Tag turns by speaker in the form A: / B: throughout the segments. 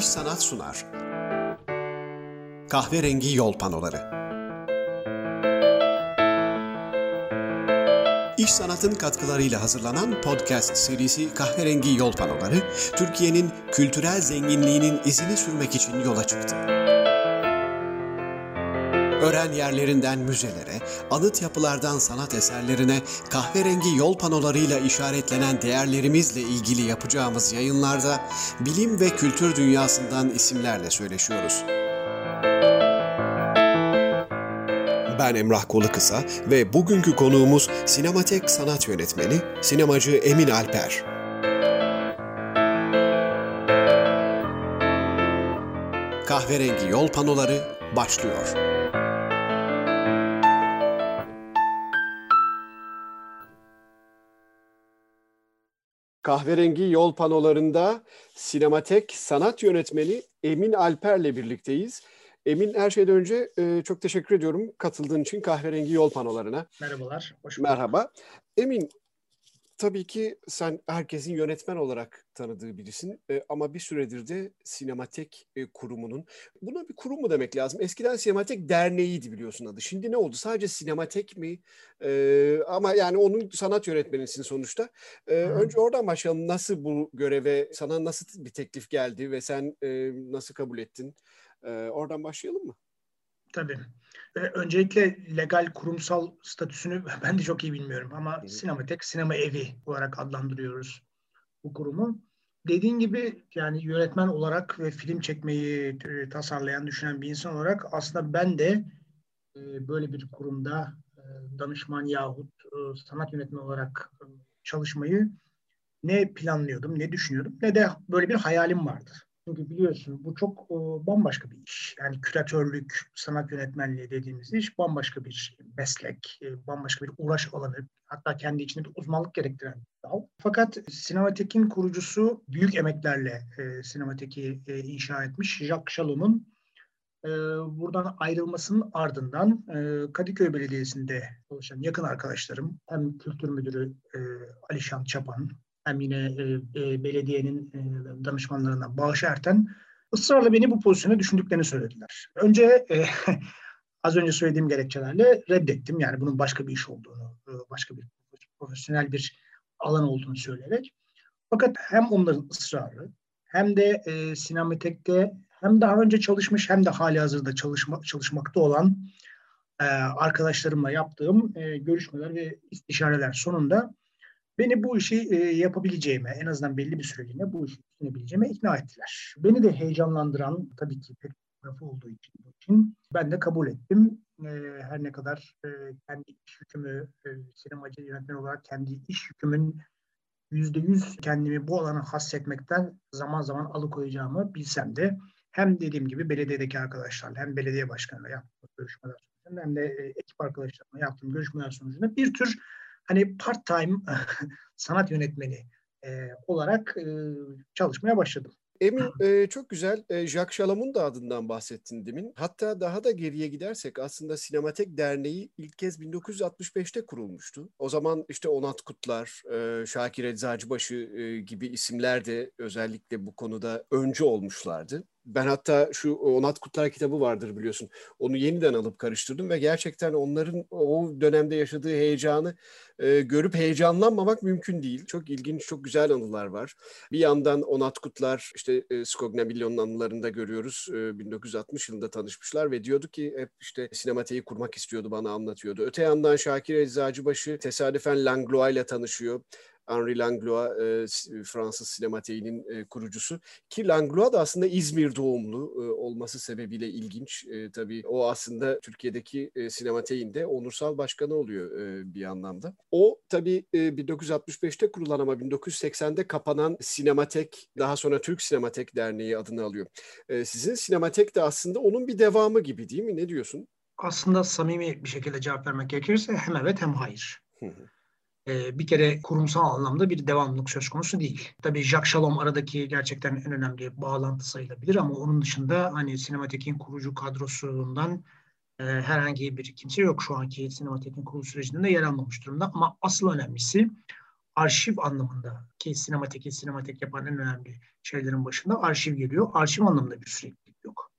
A: İş Sanat sunar. Kahverengi Yol Panoları İş Sanat'ın katkılarıyla hazırlanan podcast serisi Kahverengi Yol Panoları, Türkiye'nin kültürel zenginliğinin izini sürmek için yola çıktı. Öğren yerlerinden müzelere, anıt yapılardan sanat eserlerine, kahverengi yol panolarıyla işaretlenen değerlerimizle ilgili yapacağımız yayınlarda bilim ve kültür dünyasından isimlerle söyleşiyoruz. Ben Emrah Kolukısa ve bugünkü konuğumuz Sinematek Sanat Yönetmeni, sinemacı Emin Alper. Kahverengi Yol Panoları başlıyor. Kahverengi Yol Panolarında Sinematek Sanat Yönetmeni Emin Alper'le birlikteyiz. Emin her şeyden önce e, çok teşekkür ediyorum katıldığın için Kahverengi Yol Panolarına.
B: Merhabalar. Hoş
A: bulduk. Merhaba. Emin tabii ki sen herkesin yönetmen olarak tanıdığı birisin e, ama bir süredir de Sinematek e, kurumunun, buna bir kurum mu demek lazım? Eskiden Sinematek Derneği'ydi biliyorsun adı. Şimdi ne oldu? Sadece Sinematek mi? E, ama yani onun sanat yönetmenisin sonuçta. E, önce oradan başlayalım. Nasıl bu göreve, sana nasıl bir teklif geldi ve sen e, nasıl kabul ettin? E, oradan başlayalım mı?
B: Tabii. Ee, öncelikle legal kurumsal statüsünü ben de çok iyi bilmiyorum ama evet. Sinematek sinema evi olarak adlandırıyoruz bu kurumu. Dediğin gibi yani yönetmen olarak ve film çekmeyi e, tasarlayan, düşünen bir insan olarak aslında ben de e, böyle bir kurumda e, danışman yahut e, sanat yönetmeni olarak e, çalışmayı ne planlıyordum, ne düşünüyordum, ne de böyle bir hayalim vardı. Çünkü biliyorsun bu çok e, bambaşka bir iş. Yani küratörlük, sanat yönetmenliği dediğimiz iş bambaşka bir meslek, e, bambaşka bir uğraş alanı. Hatta kendi içinde bir uzmanlık gerektiren bir dal. Fakat Sinematek'in kurucusu büyük emeklerle e, Sinematek'i e, inşa etmiş Jacques Chalon'un e, buradan ayrılmasının ardından e, Kadıköy Belediyesi'nde çalışan yakın arkadaşlarım, hem kültür müdürü e, Alişan Çapan, hem yine e, e, belediyenin e, danışmanlarından Bağış Erten ısrarla beni bu pozisyona düşündüklerini söylediler. Önce e, az önce söylediğim gerekçelerle reddettim. Yani bunun başka bir iş olduğunu, e, başka bir profesyonel bir alan olduğunu söyleyerek. Fakat hem onların ısrarı hem de e, Sinematek'te hem daha önce çalışmış hem de hali hazırda çalışma, çalışmakta olan e, arkadaşlarımla yaptığım e, görüşmeler ve istişareler sonunda beni bu işi e, yapabileceğime, en azından belli bir süreliğine bu işi üstlenebileceğime ikna ettiler. Beni de heyecanlandıran tabii ki pek tarafı olduğu için, için ben de kabul ettim. E, her ne kadar e, kendi iş yükümü, e, sinemacı yönetmen olarak kendi iş yükümün yüzde yüz kendimi bu alana hassetmekten zaman zaman alıkoyacağımı bilsem de hem dediğim gibi belediyedeki arkadaşlarla hem belediye başkanıyla yaptığım görüşmeler sonucunda hem de ekip arkadaşlarımla yaptığım görüşmeler sonucunda bir tür hani part time sanat yönetmeni e, olarak e, çalışmaya başladım.
A: Emin e, çok güzel. E, Jacques Chalam'ın da adından bahsettin demin. Hatta daha da geriye gidersek aslında Sinematek Derneği ilk kez 1965'te kurulmuştu. O zaman işte Onat Kutlar, e, Şakir Eczacıbaşı e, gibi isimler de özellikle bu konuda öncü olmuşlardı ben hatta şu Onat Kutlar kitabı vardır biliyorsun. Onu yeniden alıp karıştırdım ve gerçekten onların o dönemde yaşadığı heyecanı e, görüp heyecanlanmamak mümkün değil. Çok ilginç, çok güzel anılar var. Bir yandan Onat Kutlar işte e, Skognamilyon'un anılarında görüyoruz. E, 1960 yılında tanışmışlar ve diyordu ki hep işte sinemateyi kurmak istiyordu bana anlatıyordu. Öte yandan Şakir Eczacıbaşı tesadüfen Langlois ile tanışıyor. Henri Langlois e, Fransız sinematiğinin e, kurucusu ki Langlois da aslında İzmir doğumlu e, olması sebebiyle ilginç. E, tabii o aslında Türkiye'deki e, sinematiğin de onursal başkanı oluyor e, bir anlamda. O tabii e, 1965'te kurulan ama 1980'de kapanan Sinematek daha sonra Türk Sinematek Derneği adını alıyor. E, sizin Sinematek de aslında onun bir devamı gibi değil mi? Ne diyorsun?
B: Aslında samimi bir şekilde cevap vermek gerekirse hem evet hem hayır. Hı hı. Ee, bir kere kurumsal anlamda bir devamlılık söz konusu değil. Tabii Jacques Shalom aradaki gerçekten en önemli bağlantı sayılabilir ama onun dışında hani Sinematek'in kurucu kadrosundan e, herhangi bir kimse yok şu anki Sinematek'in kurulu sürecinde yer almamış durumda. Ama asıl önemlisi arşiv anlamında ki sinemateki sinematek yapan en önemli şeylerin başında arşiv geliyor. Arşiv anlamında bir süreklilik yok.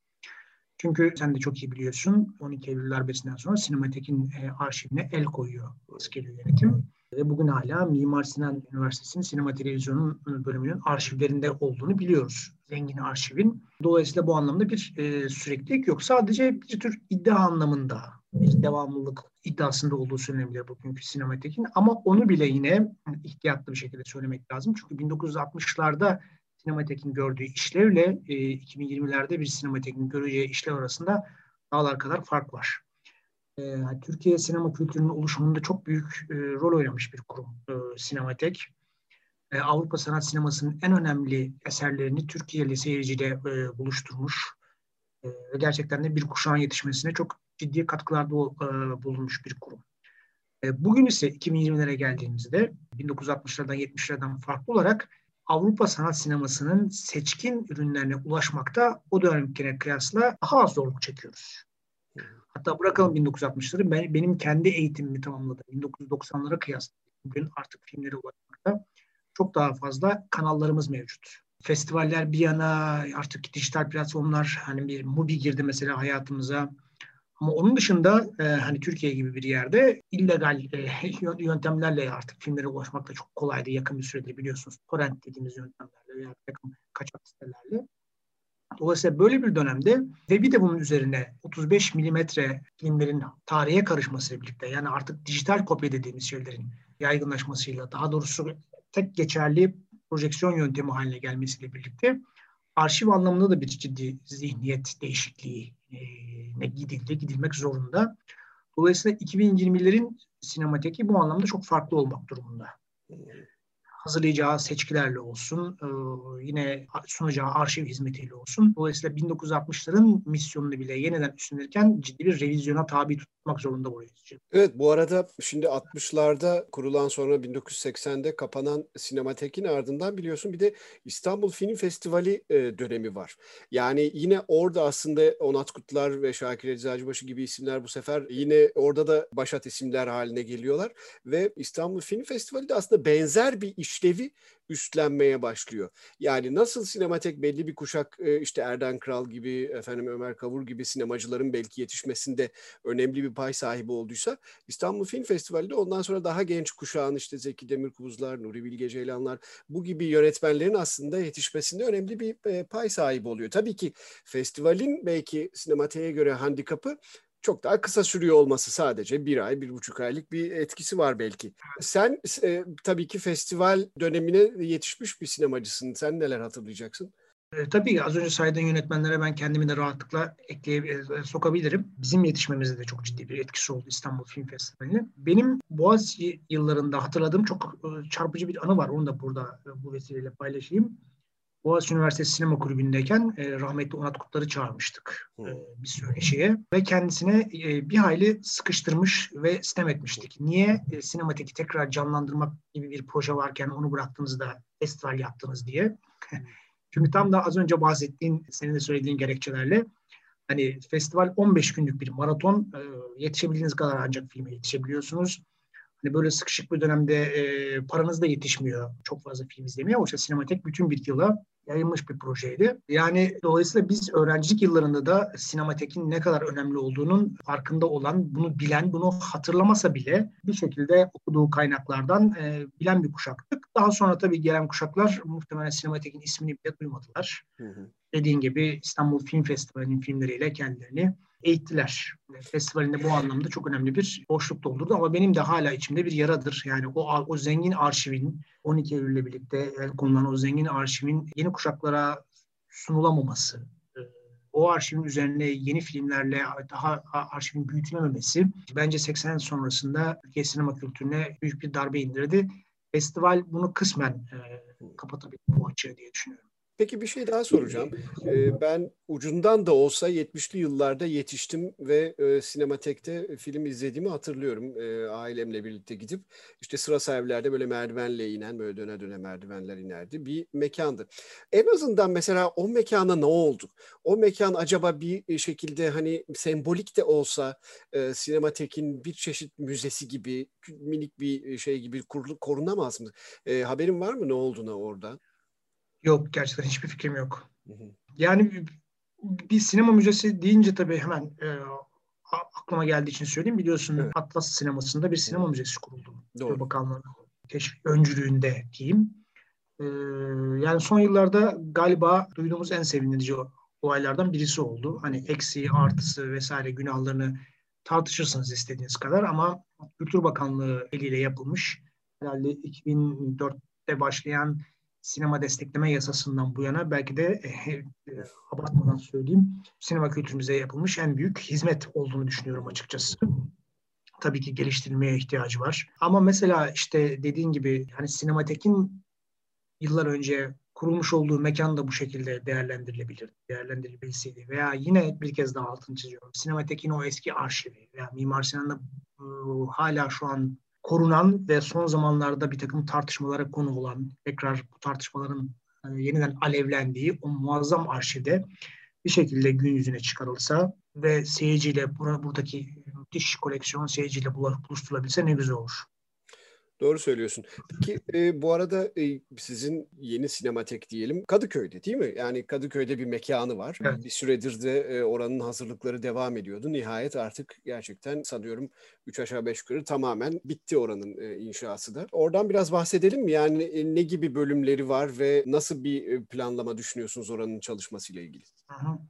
B: Çünkü sen de çok iyi biliyorsun 12 Eylül darbesinden sonra sinematekin e, arşivine el koyuyor askeri yönetim. Ve bugün hala Mimar Sinan Üniversitesi'nin sinema televizyonun bölümünün arşivlerinde olduğunu biliyoruz. Zengin arşivin. Dolayısıyla bu anlamda bir e, süreklilik yok. Sadece bir tür iddia anlamında bir devamlılık iddiasında olduğu söylenebilir bugünkü sinematekin. Ama onu bile yine ihtiyatlı bir şekilde söylemek lazım. Çünkü 1960'larda sinematekin gördüğü işlevle e, 2020'lerde bir sinematekin göreceği işlev arasında dağlar kadar fark var. E, Türkiye sinema kültürünün oluşumunda çok büyük e, rol oynamış bir kurum e, Sinematek. E, Avrupa sanat sinemasının en önemli eserlerini Türkiye'li seyirciyle e, buluşturmuş ve gerçekten de bir kuşağın yetişmesine çok ciddi katkılarda e, bulunmuş bir kurum. Bugün ise 2020'lere geldiğimizde 1960'lardan 70'lerden farklı olarak Avrupa sanat sinemasının seçkin ürünlerine ulaşmakta o dönemkine kıyasla daha az zorluk çekiyoruz. Hatta bırakalım 1960'ları ben, benim kendi eğitimimi tamamladım. 1990'lara kıyasla bugün artık filmlere ulaşmakta çok daha fazla kanallarımız mevcut. Festivaller bir yana artık dijital platformlar hani bir Mubi girdi mesela hayatımıza. Ama onun dışında e, hani Türkiye gibi bir yerde illegal e, yöntemlerle artık filmlere ulaşmak da çok kolaydı yakın bir süredir biliyorsunuz. Torrent dediğimiz yöntemlerle veya takım kaçak sitelerle. Dolayısıyla böyle bir dönemde ve bir de bunun üzerine 35 milimetre filmlerin tarihe karışmasıyla birlikte yani artık dijital kopya dediğimiz şeylerin yaygınlaşmasıyla daha doğrusu tek geçerli projeksiyon yöntemi haline gelmesiyle birlikte arşiv anlamında da bir ciddi zihniyet değişikliği e, gidildi, gidilmek zorunda. Dolayısıyla 2020'lerin sinemateki bu anlamda çok farklı olmak durumunda hazırlayacağı seçkilerle olsun, e, yine sunacağı arşiv hizmetiyle olsun. Dolayısıyla 1960'ların misyonunu bile yeniden üstlenirken ciddi bir revizyona tabi tutmak zorunda bu yönetici.
A: Evet bu arada şimdi 60'larda kurulan sonra 1980'de kapanan sinematekin ardından biliyorsun bir de İstanbul Film Festivali e, dönemi var. Yani yine orada aslında Onat Kutlar ve Şakir Eczacıbaşı gibi isimler bu sefer yine orada da başat isimler haline geliyorlar ve İstanbul Film Festivali de aslında benzer bir işlevi üstlenmeye başlıyor. Yani nasıl sinematek belli bir kuşak e, işte Erden Kral gibi efendim Ömer Kavur gibi sinemacıların belki yetişmesinde önemli bir pay sahibi olduysa İstanbul Film Festivali de ondan sonra daha genç kuşağın işte Zeki Demirkubuzlar, Nuri Bilge Ceylanlar bu gibi yönetmenlerin aslında yetişmesinde önemli bir e, pay sahibi oluyor. Tabii ki festivalin belki sinematiğe göre handikapı çok daha kısa sürüyor olması sadece bir ay, bir buçuk aylık bir etkisi var belki. Sen e, tabii ki festival dönemine yetişmiş bir sinemacısın. Sen neler hatırlayacaksın?
B: E, tabii az önce saydığın yönetmenlere ben kendimi de rahatlıkla ekleyip e, sokabilirim. Bizim yetişmemizde de çok ciddi bir etkisi oldu İstanbul Film Festivali'ne. Benim Boğaz yıllarında hatırladığım çok e, çarpıcı bir anı var. Onu da burada e, bu vesileyle paylaşayım. Boğaziçi Üniversitesi Sinema Kulübü'ndeyken e, rahmetli Onat Kutlar'ı çağırmıştık e, bir söyleşiye ve kendisine e, bir hayli sıkıştırmış ve sistem etmiştik. Niye e, sinemateki tekrar canlandırmak gibi bir proje varken onu bıraktığınızda festival yaptınız diye. Çünkü tam da az önce bahsettiğin, senin de söylediğin gerekçelerle hani festival 15 günlük bir maraton. E, yetişebildiğiniz kadar ancak filme yetişebiliyorsunuz. Hani böyle sıkışık bir dönemde e, paranız da yetişmiyor çok fazla film izlemeye. Oysa sinematek bütün bir yıla yayılmış bir projeydi. Yani dolayısıyla biz öğrencilik yıllarında da sinematekin ne kadar önemli olduğunun farkında olan, bunu bilen, bunu hatırlamasa bile bir şekilde okuduğu kaynaklardan e, bilen bir kuşaktık. Daha sonra tabii gelen kuşaklar muhtemelen sinematekin ismini bile duymadılar. Hı hı. Dediğin gibi İstanbul Film Festivali'nin filmleriyle kendilerini eğittiler. Festivalinde bu anlamda çok önemli bir boşluk doldurdu ama benim de hala içimde bir yaradır. Yani o, o zengin arşivin 12 Eylül'le birlikte el konulan o zengin arşivin yeni kuşaklara sunulamaması, e, o arşivin üzerine yeni filmlerle daha arşivin büyütülememesi bence 80 sonrasında Türkiye sinema kültürüne büyük bir darbe indirdi. Festival bunu kısmen e, kapatabildi bu açığı diye düşünüyorum.
A: Peki bir şey daha soracağım. Ee, ben ucundan da olsa 70'li yıllarda yetiştim ve e, sinematekte film izlediğimi hatırlıyorum. E, ailemle birlikte gidip işte sıra sahillerde böyle merdivenle inen böyle döne döne merdivenler inerdi. Bir mekandı. En azından mesela o mekana ne oldu? O mekan acaba bir şekilde hani sembolik de olsa e, sinematekin bir çeşit müzesi gibi minik bir şey gibi korunamaz mı? E, haberin var mı ne olduğuna orada?
B: Yok gerçekten hiçbir fikrim yok. Hı hı. Yani bir sinema müzesi deyince tabii hemen e, aklıma geldiği için söyleyeyim. Biliyorsun evet. Atlas sinemasında bir sinema müzesi kuruldu. Doğru. Bakanlığı'nın teşvik öncülüğünde diyeyim. Ee, yani son yıllarda galiba duyduğumuz en sevindirici olaylardan birisi oldu. Hani eksiği, artısı vesaire günahlarını tartışırsınız istediğiniz kadar ama Kültür Bakanlığı eliyle yapılmış herhalde 2004'te başlayan sinema destekleme yasasından bu yana belki de e, e, abartmadan söyleyeyim sinema kültürümüze yapılmış en büyük hizmet olduğunu düşünüyorum açıkçası. Tabii ki geliştirilmeye ihtiyacı var. Ama mesela işte dediğin gibi hani sinematekin yıllar önce kurulmuş olduğu mekan da bu şekilde değerlendirilebilir, değerlendirilebilseydi veya yine bir kez daha altını çiziyorum. Sinematekin o eski arşivi veya Mimar Sinan'da e, hala şu an korunan ve son zamanlarda bir takım tartışmalara konu olan, tekrar bu tartışmaların e, yeniden alevlendiği o muazzam arşivde bir şekilde gün yüzüne çıkarılsa ve seyirciyle buradaki müthiş koleksiyon seyirciyle buluşturulabilse ne güzel olur.
A: Doğru söylüyorsun. Peki e, bu arada e, sizin yeni sinematek diyelim Kadıköy'de değil mi? Yani Kadıköy'de bir mekanı var. Evet. Bir süredir de e, oranın hazırlıkları devam ediyordu. Nihayet artık gerçekten sanıyorum 3 aşağı 5 yukarı tamamen bitti oranın e, inşası da. Oradan biraz bahsedelim mi? Yani e, ne gibi bölümleri var ve nasıl bir e, planlama düşünüyorsunuz oranın çalışmasıyla ilgili?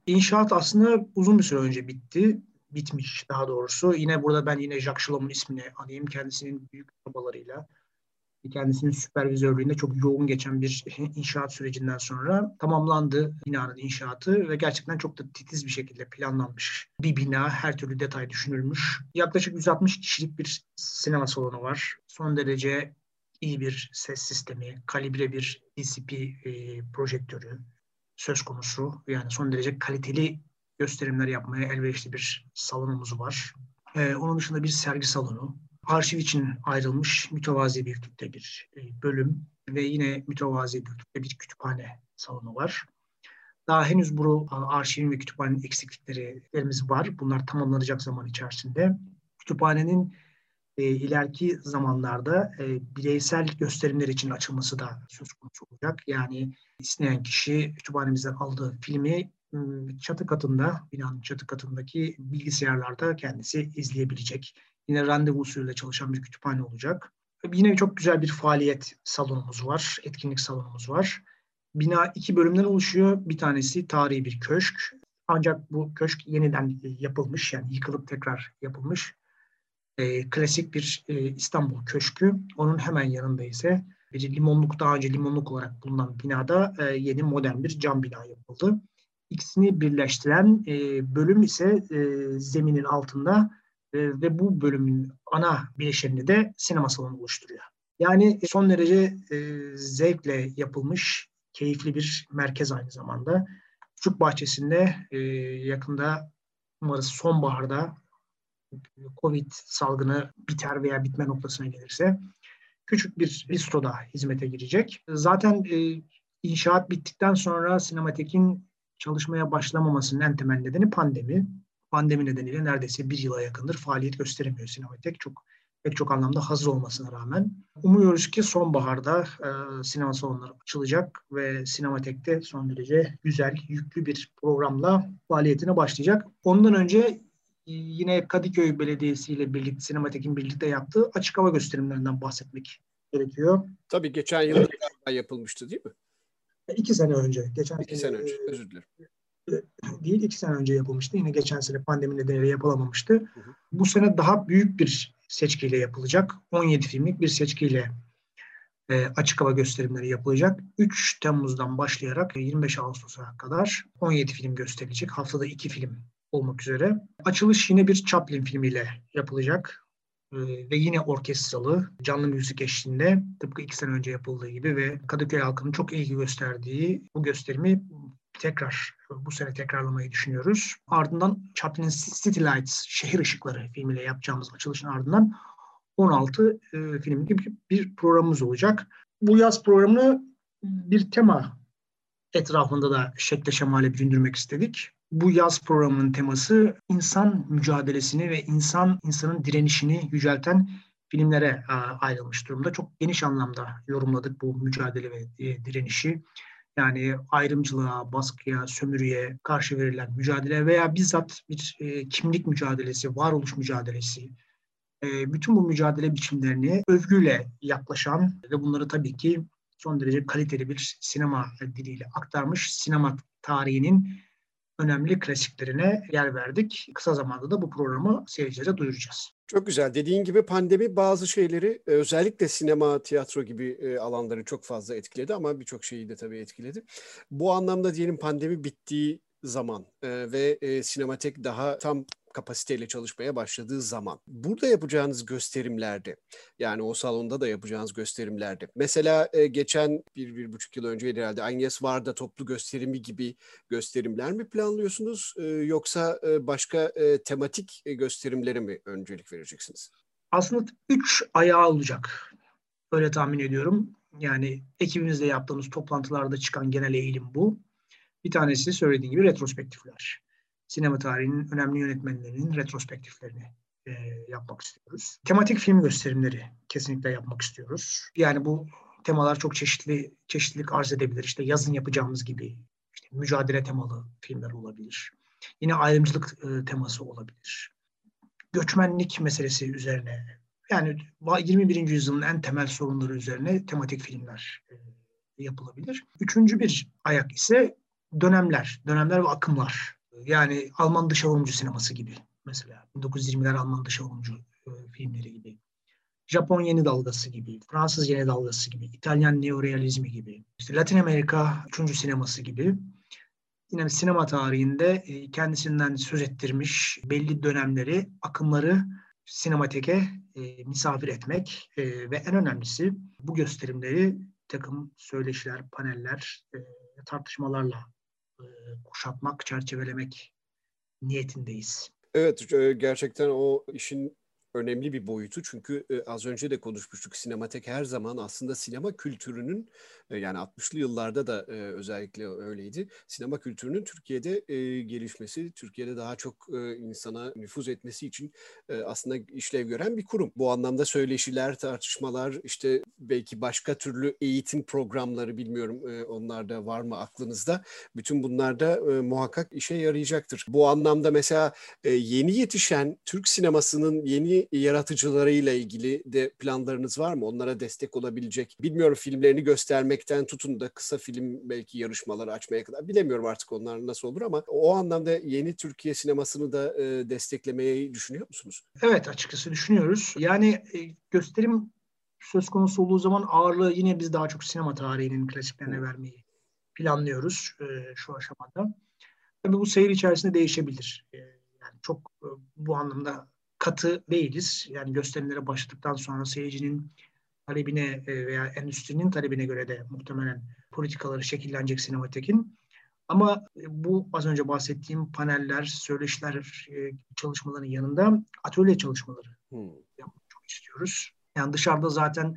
B: İnşaat aslında uzun bir süre önce bitti bitmiş daha doğrusu. Yine burada ben yine Jacques Chalom'un ismini anayım. Kendisinin büyük çabalarıyla kendisinin süpervizörlüğünde çok yoğun geçen bir inşaat sürecinden sonra tamamlandı binanın inşaatı ve gerçekten çok da titiz bir şekilde planlanmış bir bina. Her türlü detay düşünülmüş. Yaklaşık 160 kişilik bir sinema salonu var. Son derece iyi bir ses sistemi, kalibre bir DCP e, projektörü söz konusu. Yani son derece kaliteli gösterimler yapmaya elverişli bir salonumuz var. Ee, onun dışında bir sergi salonu, arşiv için ayrılmış mütevazi büyüklükte bir e, bölüm ve yine mütevazi büyüklükte bir kütüphane salonu var. Daha henüz bu arşivin ve kütüphanenin eksikliklerimiz var. Bunlar tamamlanacak zaman içerisinde. Kütüphanenin e, ileriki zamanlarda e, bireysel gösterimler için açılması da söz konusu olacak. Yani isteyen kişi kütüphanemizden aldığı filmi çatı katında, binanın çatı katındaki bilgisayarlarda kendisi izleyebilecek. Yine randevu usulüyle çalışan bir kütüphane olacak. Yine çok güzel bir faaliyet salonumuz var, etkinlik salonumuz var. Bina iki bölümden oluşuyor. Bir tanesi tarihi bir köşk. Ancak bu köşk yeniden yapılmış, yani yıkılıp tekrar yapılmış. E, klasik bir e, İstanbul köşkü. Onun hemen yanında ise bir limonluk, daha önce limonluk olarak bulunan binada e, yeni modern bir cam bina yapıldı. İkisini birleştiren e, bölüm ise e, zeminin altında e, ve bu bölümün ana bileşenini de sinema salonu oluşturuyor. Yani son derece e, zevkle yapılmış, keyifli bir merkez aynı zamanda. Küçük bahçesinde e, yakında umarız sonbaharda Covid salgını biter veya bitme noktasına gelirse küçük bir bistroda hizmete girecek. Zaten e, inşaat bittikten sonra sinematekin çalışmaya başlamamasının en temel nedeni pandemi. Pandemi nedeniyle neredeyse bir yıla yakındır faaliyet gösteremiyor sinematek. Çok pek çok anlamda hazır olmasına rağmen. Umuyoruz ki sonbaharda e, sinema salonları açılacak ve Sinematek'te son derece güzel, yüklü bir programla faaliyetine başlayacak. Ondan önce yine Kadıköy Belediyesi ile birlikte Sinematek'in birlikte yaptığı açık hava gösterimlerinden bahsetmek gerekiyor.
A: Tabii geçen yıl yapılmıştı değil mi?
B: İki sene önce.
A: Geçen iki sene, sene önce. Özür dilerim.
B: E, değil iki sene önce yapılmıştı. Yine geçen sene pandemi nedeniyle yapılamamıştı. Hı hı. Bu sene daha büyük bir seçkiyle yapılacak. 17 filmlik bir seçkiyle e, açık hava gösterimleri yapılacak. 3 Temmuz'dan başlayarak 25 Ağustos'a kadar 17 film gösterilecek. Haftada 2 film olmak üzere. Açılış yine bir Chaplin filmiyle yapılacak. E, ve yine orkestralı canlı müzik eşliğinde tıpkı iki sene önce yapıldığı gibi ve Kadıköy halkının çok ilgi gösterdiği bu gösterimi tekrar bu sene tekrarlamayı düşünüyoruz. Ardından Chaplin'in City Lights, Şehir Işıkları filmiyle yapacağımız açılışın ardından 16 e, film gibi bir programımız olacak. Bu yaz programını bir tema etrafında da şekle şemale büründürmek istedik. Bu yaz programının teması insan mücadelesini ve insan insanın direnişini yücelten filmlere ayrılmış durumda. Çok geniş anlamda yorumladık bu mücadele ve e, direnişi. Yani ayrımcılığa, baskıya, sömürüye karşı verilen mücadele veya bizzat bir e, kimlik mücadelesi, varoluş mücadelesi, e, bütün bu mücadele biçimlerini övgüyle yaklaşan ve bunları tabii ki son derece kaliteli bir sinema diliyle aktarmış sinema tarihinin önemli klasiklerine yer verdik. Kısa zamanda da bu programı seyircilere duyuracağız.
A: Çok güzel. Dediğin gibi pandemi bazı şeyleri e, özellikle sinema, tiyatro gibi e, alanları çok fazla etkiledi ama birçok şeyi de tabii etkiledi. Bu anlamda diyelim pandemi bittiği zaman e, ve sinematek daha tam kapasiteyle çalışmaya başladığı zaman. Burada yapacağınız gösterimlerde yani o salonda da yapacağınız gösterimlerde. Mesela e, geçen bir, bir buçuk yıl önce herhalde Agnes Varda toplu gösterimi gibi gösterimler mi planlıyorsunuz? E, yoksa e, başka e, tematik e, gösterimlere mi öncelik vereceksiniz?
B: Aslında üç ayağı olacak. Öyle tahmin ediyorum. Yani ekibimizle yaptığımız toplantılarda çıkan genel eğilim bu. Bir tanesi söylediğim gibi retrospektifler sinema tarihinin önemli yönetmenlerinin retrospektiflerini e, yapmak istiyoruz. Tematik film gösterimleri kesinlikle yapmak istiyoruz. Yani bu temalar çok çeşitli çeşitlilik arz edebilir. İşte yazın yapacağımız gibi işte mücadele temalı filmler olabilir. Yine ayrımcılık e, teması olabilir. Göçmenlik meselesi üzerine yani 21. yüzyılın en temel sorunları üzerine tematik filmler e, yapılabilir. Üçüncü bir ayak ise dönemler, dönemler ve akımlar. Yani Alman dış savunumcu sineması gibi mesela. 1920'ler Alman dış savunumcu e, filmleri gibi. Japon yeni dalgası gibi, Fransız yeni dalgası gibi, İtalyan neorealizmi gibi, işte Latin Amerika üçüncü sineması gibi yine sinema tarihinde e, kendisinden söz ettirmiş belli dönemleri, akımları sinemateke e, misafir etmek ve en önemlisi bu gösterimleri takım söyleşiler, paneller, tartışmalarla e, kuşatmak, çerçevelemek niyetindeyiz.
A: Evet, e, gerçekten o işin önemli bir boyutu. Çünkü e, az önce de konuşmuştuk. Sinematek her zaman aslında sinema kültürünün e, yani 60'lı yıllarda da e, özellikle öyleydi. Sinema kültürünün Türkiye'de e, gelişmesi, Türkiye'de daha çok e, insana nüfuz etmesi için e, aslında işlev gören bir kurum. Bu anlamda söyleşiler, tartışmalar, işte belki başka türlü eğitim programları bilmiyorum e, onlar da var mı aklınızda. Bütün bunlar da e, muhakkak işe yarayacaktır. Bu anlamda mesela e, yeni yetişen Türk sinemasının yeni yaratıcılarıyla ilgili de planlarınız var mı? Onlara destek olabilecek. Bilmiyorum filmlerini göstermekten tutun da kısa film belki yarışmaları açmaya kadar. Bilemiyorum artık onlar nasıl olur ama o anlamda yeni Türkiye sinemasını da e, desteklemeyi düşünüyor musunuz?
B: Evet açıkçası düşünüyoruz. Yani e, gösterim söz konusu olduğu zaman ağırlığı yine biz daha çok sinema tarihinin klasiklerine vermeyi planlıyoruz e, şu aşamada. Tabii bu seyir içerisinde değişebilir. E, yani çok e, bu anlamda katı değiliz. Yani gösterimlere başladıktan sonra seyircinin talebine e, veya endüstrinin talebine göre de muhtemelen politikaları şekillenecek sinematekin. Ama e, bu az önce bahsettiğim paneller, söyleşiler e, çalışmaların yanında atölye çalışmaları hmm. yapmak çok istiyoruz. Yani dışarıda zaten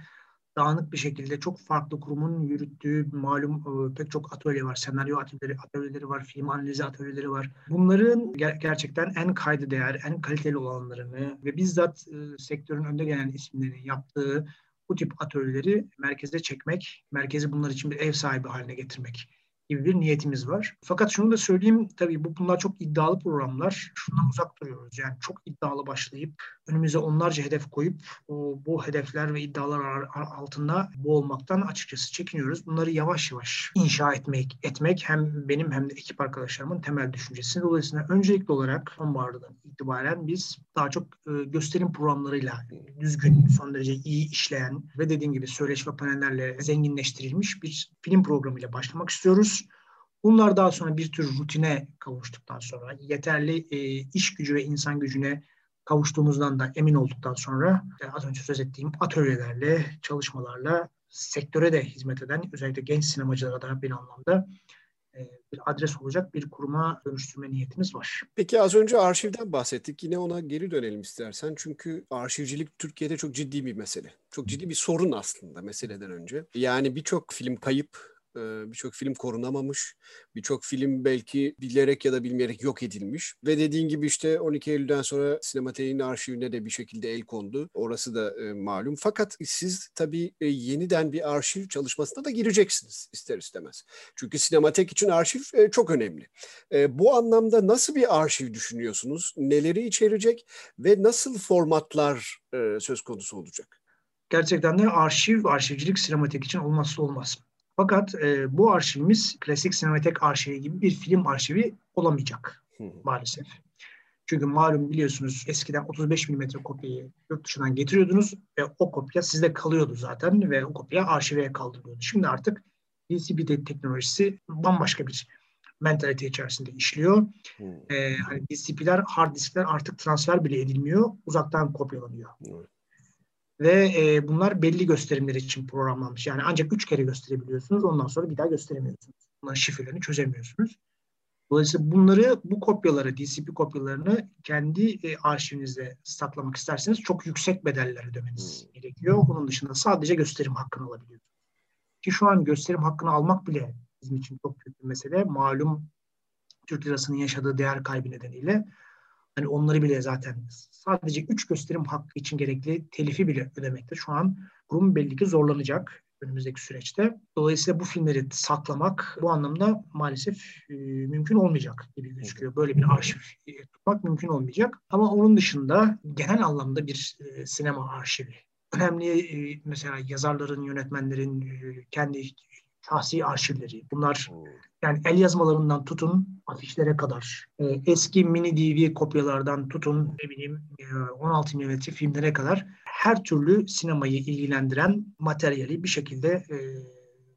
B: dağınık bir şekilde çok farklı kurumun yürüttüğü malum e, pek çok atölye var. Senaryo atölyeleri, atölyeleri var, film analizi atölyeleri var. Bunların ger- gerçekten en kaydı değer, en kaliteli olanlarını ve bizzat e, sektörün önde gelen isimlerini yaptığı bu tip atölyeleri merkeze çekmek, merkezi bunlar için bir ev sahibi haline getirmek gibi bir niyetimiz var. Fakat şunu da söyleyeyim tabii bu bunlar çok iddialı programlar. Şundan uzak duruyoruz. Yani çok iddialı başlayıp önümüze onlarca hedef koyup o, bu hedefler ve iddialar altında boğulmaktan açıkçası çekiniyoruz. Bunları yavaş yavaş inşa etmek, etmek hem benim hem de ekip arkadaşlarımın temel düşüncesi. Dolayısıyla öncelikli olarak sonbahardan itibaren biz daha çok e, gösterim programlarıyla düzgün, son derece iyi işleyen ve dediğim gibi söyleşi ve panellerle zenginleştirilmiş bir film programıyla başlamak istiyoruz. Bunlar daha sonra bir tür rutine kavuştuktan sonra yeterli e, iş gücü ve insan gücüne kavuştuğumuzdan da emin olduktan sonra e, az önce söz ettiğim atölyelerle, çalışmalarla sektöre de hizmet eden özellikle genç sinemacılara da bir anlamda e, bir adres olacak bir kuruma dönüştürme niyetimiz var.
A: Peki az önce arşivden bahsettik. Yine ona geri dönelim istersen. Çünkü arşivcilik Türkiye'de çok ciddi bir mesele. Çok ciddi bir sorun aslında meseleden önce. Yani birçok film kayıp, Birçok film korunamamış. Birçok film belki bilerek ya da bilmeyerek yok edilmiş. Ve dediğin gibi işte 12 Eylül'den sonra sinemateğin arşivine de bir şekilde el kondu. Orası da e, malum. Fakat siz tabii e, yeniden bir arşiv çalışmasına da gireceksiniz ister istemez. Çünkü sinematek için arşiv e, çok önemli. Bu anlamda nasıl bir arşiv düşünüyorsunuz? Neleri içerecek ve nasıl formatlar söz konusu olacak?
B: Gerçekten de arşiv, arşivcilik sinematek için olmazsa olmaz. Fakat e, bu arşivimiz klasik sinematek arşivi gibi bir film arşivi olamayacak maalesef. Çünkü malum biliyorsunuz eskiden 35 mm kopyayı yurt dışından getiriyordunuz ve o kopya sizde kalıyordu zaten ve o kopya arşive kaldırılıyordu. Şimdi artık DCP teknolojisi bambaşka bir mentalite içerisinde işliyor. Hmm. Ee, hani DCP'ler, hard diskler artık transfer bile edilmiyor. Uzaktan kopyalanıyor. Hmm. Ve e, bunlar belli gösterimler için programlanmış. Yani ancak üç kere gösterebiliyorsunuz. Ondan sonra bir daha gösteremiyorsunuz. Bunların şifrelerini çözemiyorsunuz. Dolayısıyla bunları, bu kopyaları, DCP kopyalarını kendi e, arşivinizde saklamak isterseniz çok yüksek bedeller ödemeniz hmm. gerekiyor. Onun dışında sadece gösterim hakkını alabiliyorsunuz. Ki şu an gösterim hakkını almak bile bizim için çok büyük bir mesele. Malum Türk lirasının yaşadığı değer kaybı nedeniyle Hani onları bile zaten sadece üç gösterim hakkı için gerekli telifi bile ödemekte. Şu an kurum belli ki zorlanacak önümüzdeki süreçte. Dolayısıyla bu filmleri saklamak bu anlamda maalesef e, mümkün olmayacak gibi gözüküyor. Böyle bir arşiv e, tutmak mümkün olmayacak. Ama onun dışında genel anlamda bir e, sinema arşivi. Önemli e, mesela yazarların, yönetmenlerin e, kendi şahsi arşivleri. Bunlar yani el yazmalarından tutun afişlere kadar, e, eski mini DV kopyalardan tutun ne bileyim e, 16 mm filmlere kadar her türlü sinemayı ilgilendiren materyali bir şekilde e,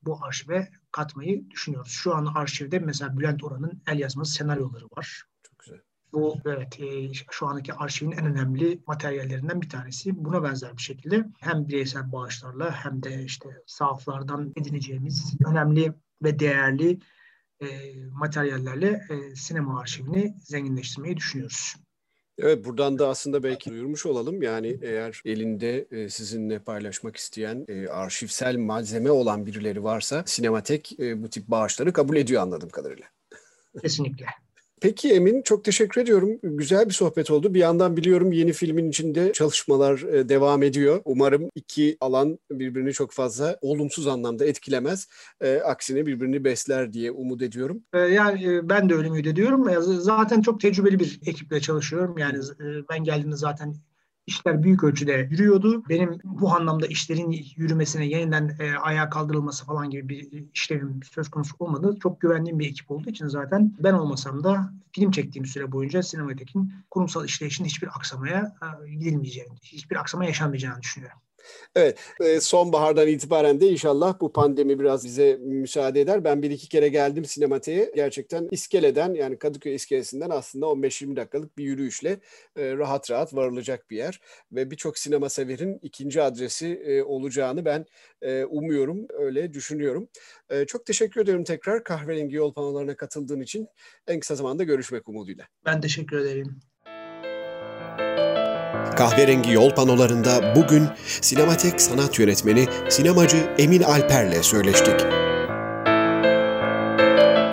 B: bu arşive katmayı düşünüyoruz. Şu an arşivde mesela Bülent Oran'ın el yazması senaryoları var. Bu evet e, şu andaki arşivin en önemli materyallerinden bir tanesi. Buna benzer bir şekilde hem bireysel bağışlarla hem de işte sahaflardan edineceğimiz önemli ve değerli e, materyallerle e, sinema arşivini zenginleştirmeyi düşünüyoruz.
A: Evet buradan da aslında belki duyurmuş olalım. Yani eğer elinde e, sizinle paylaşmak isteyen e, arşivsel malzeme olan birileri varsa Sinematek e, bu tip bağışları kabul ediyor anladığım kadarıyla.
B: Kesinlikle.
A: Peki Emin çok teşekkür ediyorum. Güzel bir sohbet oldu. Bir yandan biliyorum yeni filmin içinde çalışmalar e, devam ediyor. Umarım iki alan birbirini çok fazla olumsuz anlamda etkilemez. E, aksine birbirini besler diye umut ediyorum.
B: E, yani ben de öyle ümit ediyorum. Zaten çok tecrübeli bir ekiple çalışıyorum. Yani ben geldiğimde zaten işler büyük ölçüde yürüyordu. Benim bu anlamda işlerin yürümesine yeniden e, ayağa kaldırılması falan gibi bir işlevim söz konusu olmadı. Çok güvendiğim bir ekip olduğu için zaten ben olmasam da film çektiğim süre boyunca Sinematek'in kurumsal işleyişin hiçbir aksamaya e, gidilmeyeceğini, hiçbir aksama yaşanmayacağını düşünüyorum.
A: Evet, e, sonbahardan itibaren de inşallah bu pandemi biraz bize müsaade eder. Ben bir iki kere geldim sinematiğe. Gerçekten iskeleden yani Kadıköy iskelesinden aslında 15-20 dakikalık bir yürüyüşle e, rahat rahat varılacak bir yer. Ve birçok sinema severin ikinci adresi e, olacağını ben umuyorum, öyle düşünüyorum. Çok teşekkür ediyorum tekrar kahverengi yol panolarına katıldığın için. En kısa zamanda görüşmek umuduyla.
B: Ben teşekkür ederim.
A: Kahverengi yol panolarında bugün sinematek sanat yönetmeni sinemacı Emin Alper'le söyleştik.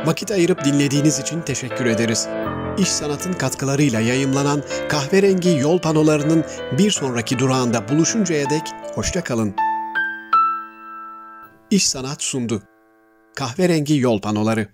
A: Vakit ayırıp dinlediğiniz için teşekkür ederiz. İş Sanat'ın katkılarıyla yayımlanan kahverengi yol panolarının bir sonraki durağında buluşuncaya dek hoşça kalın. İş Sanat sundu. Kahverengi yol panoları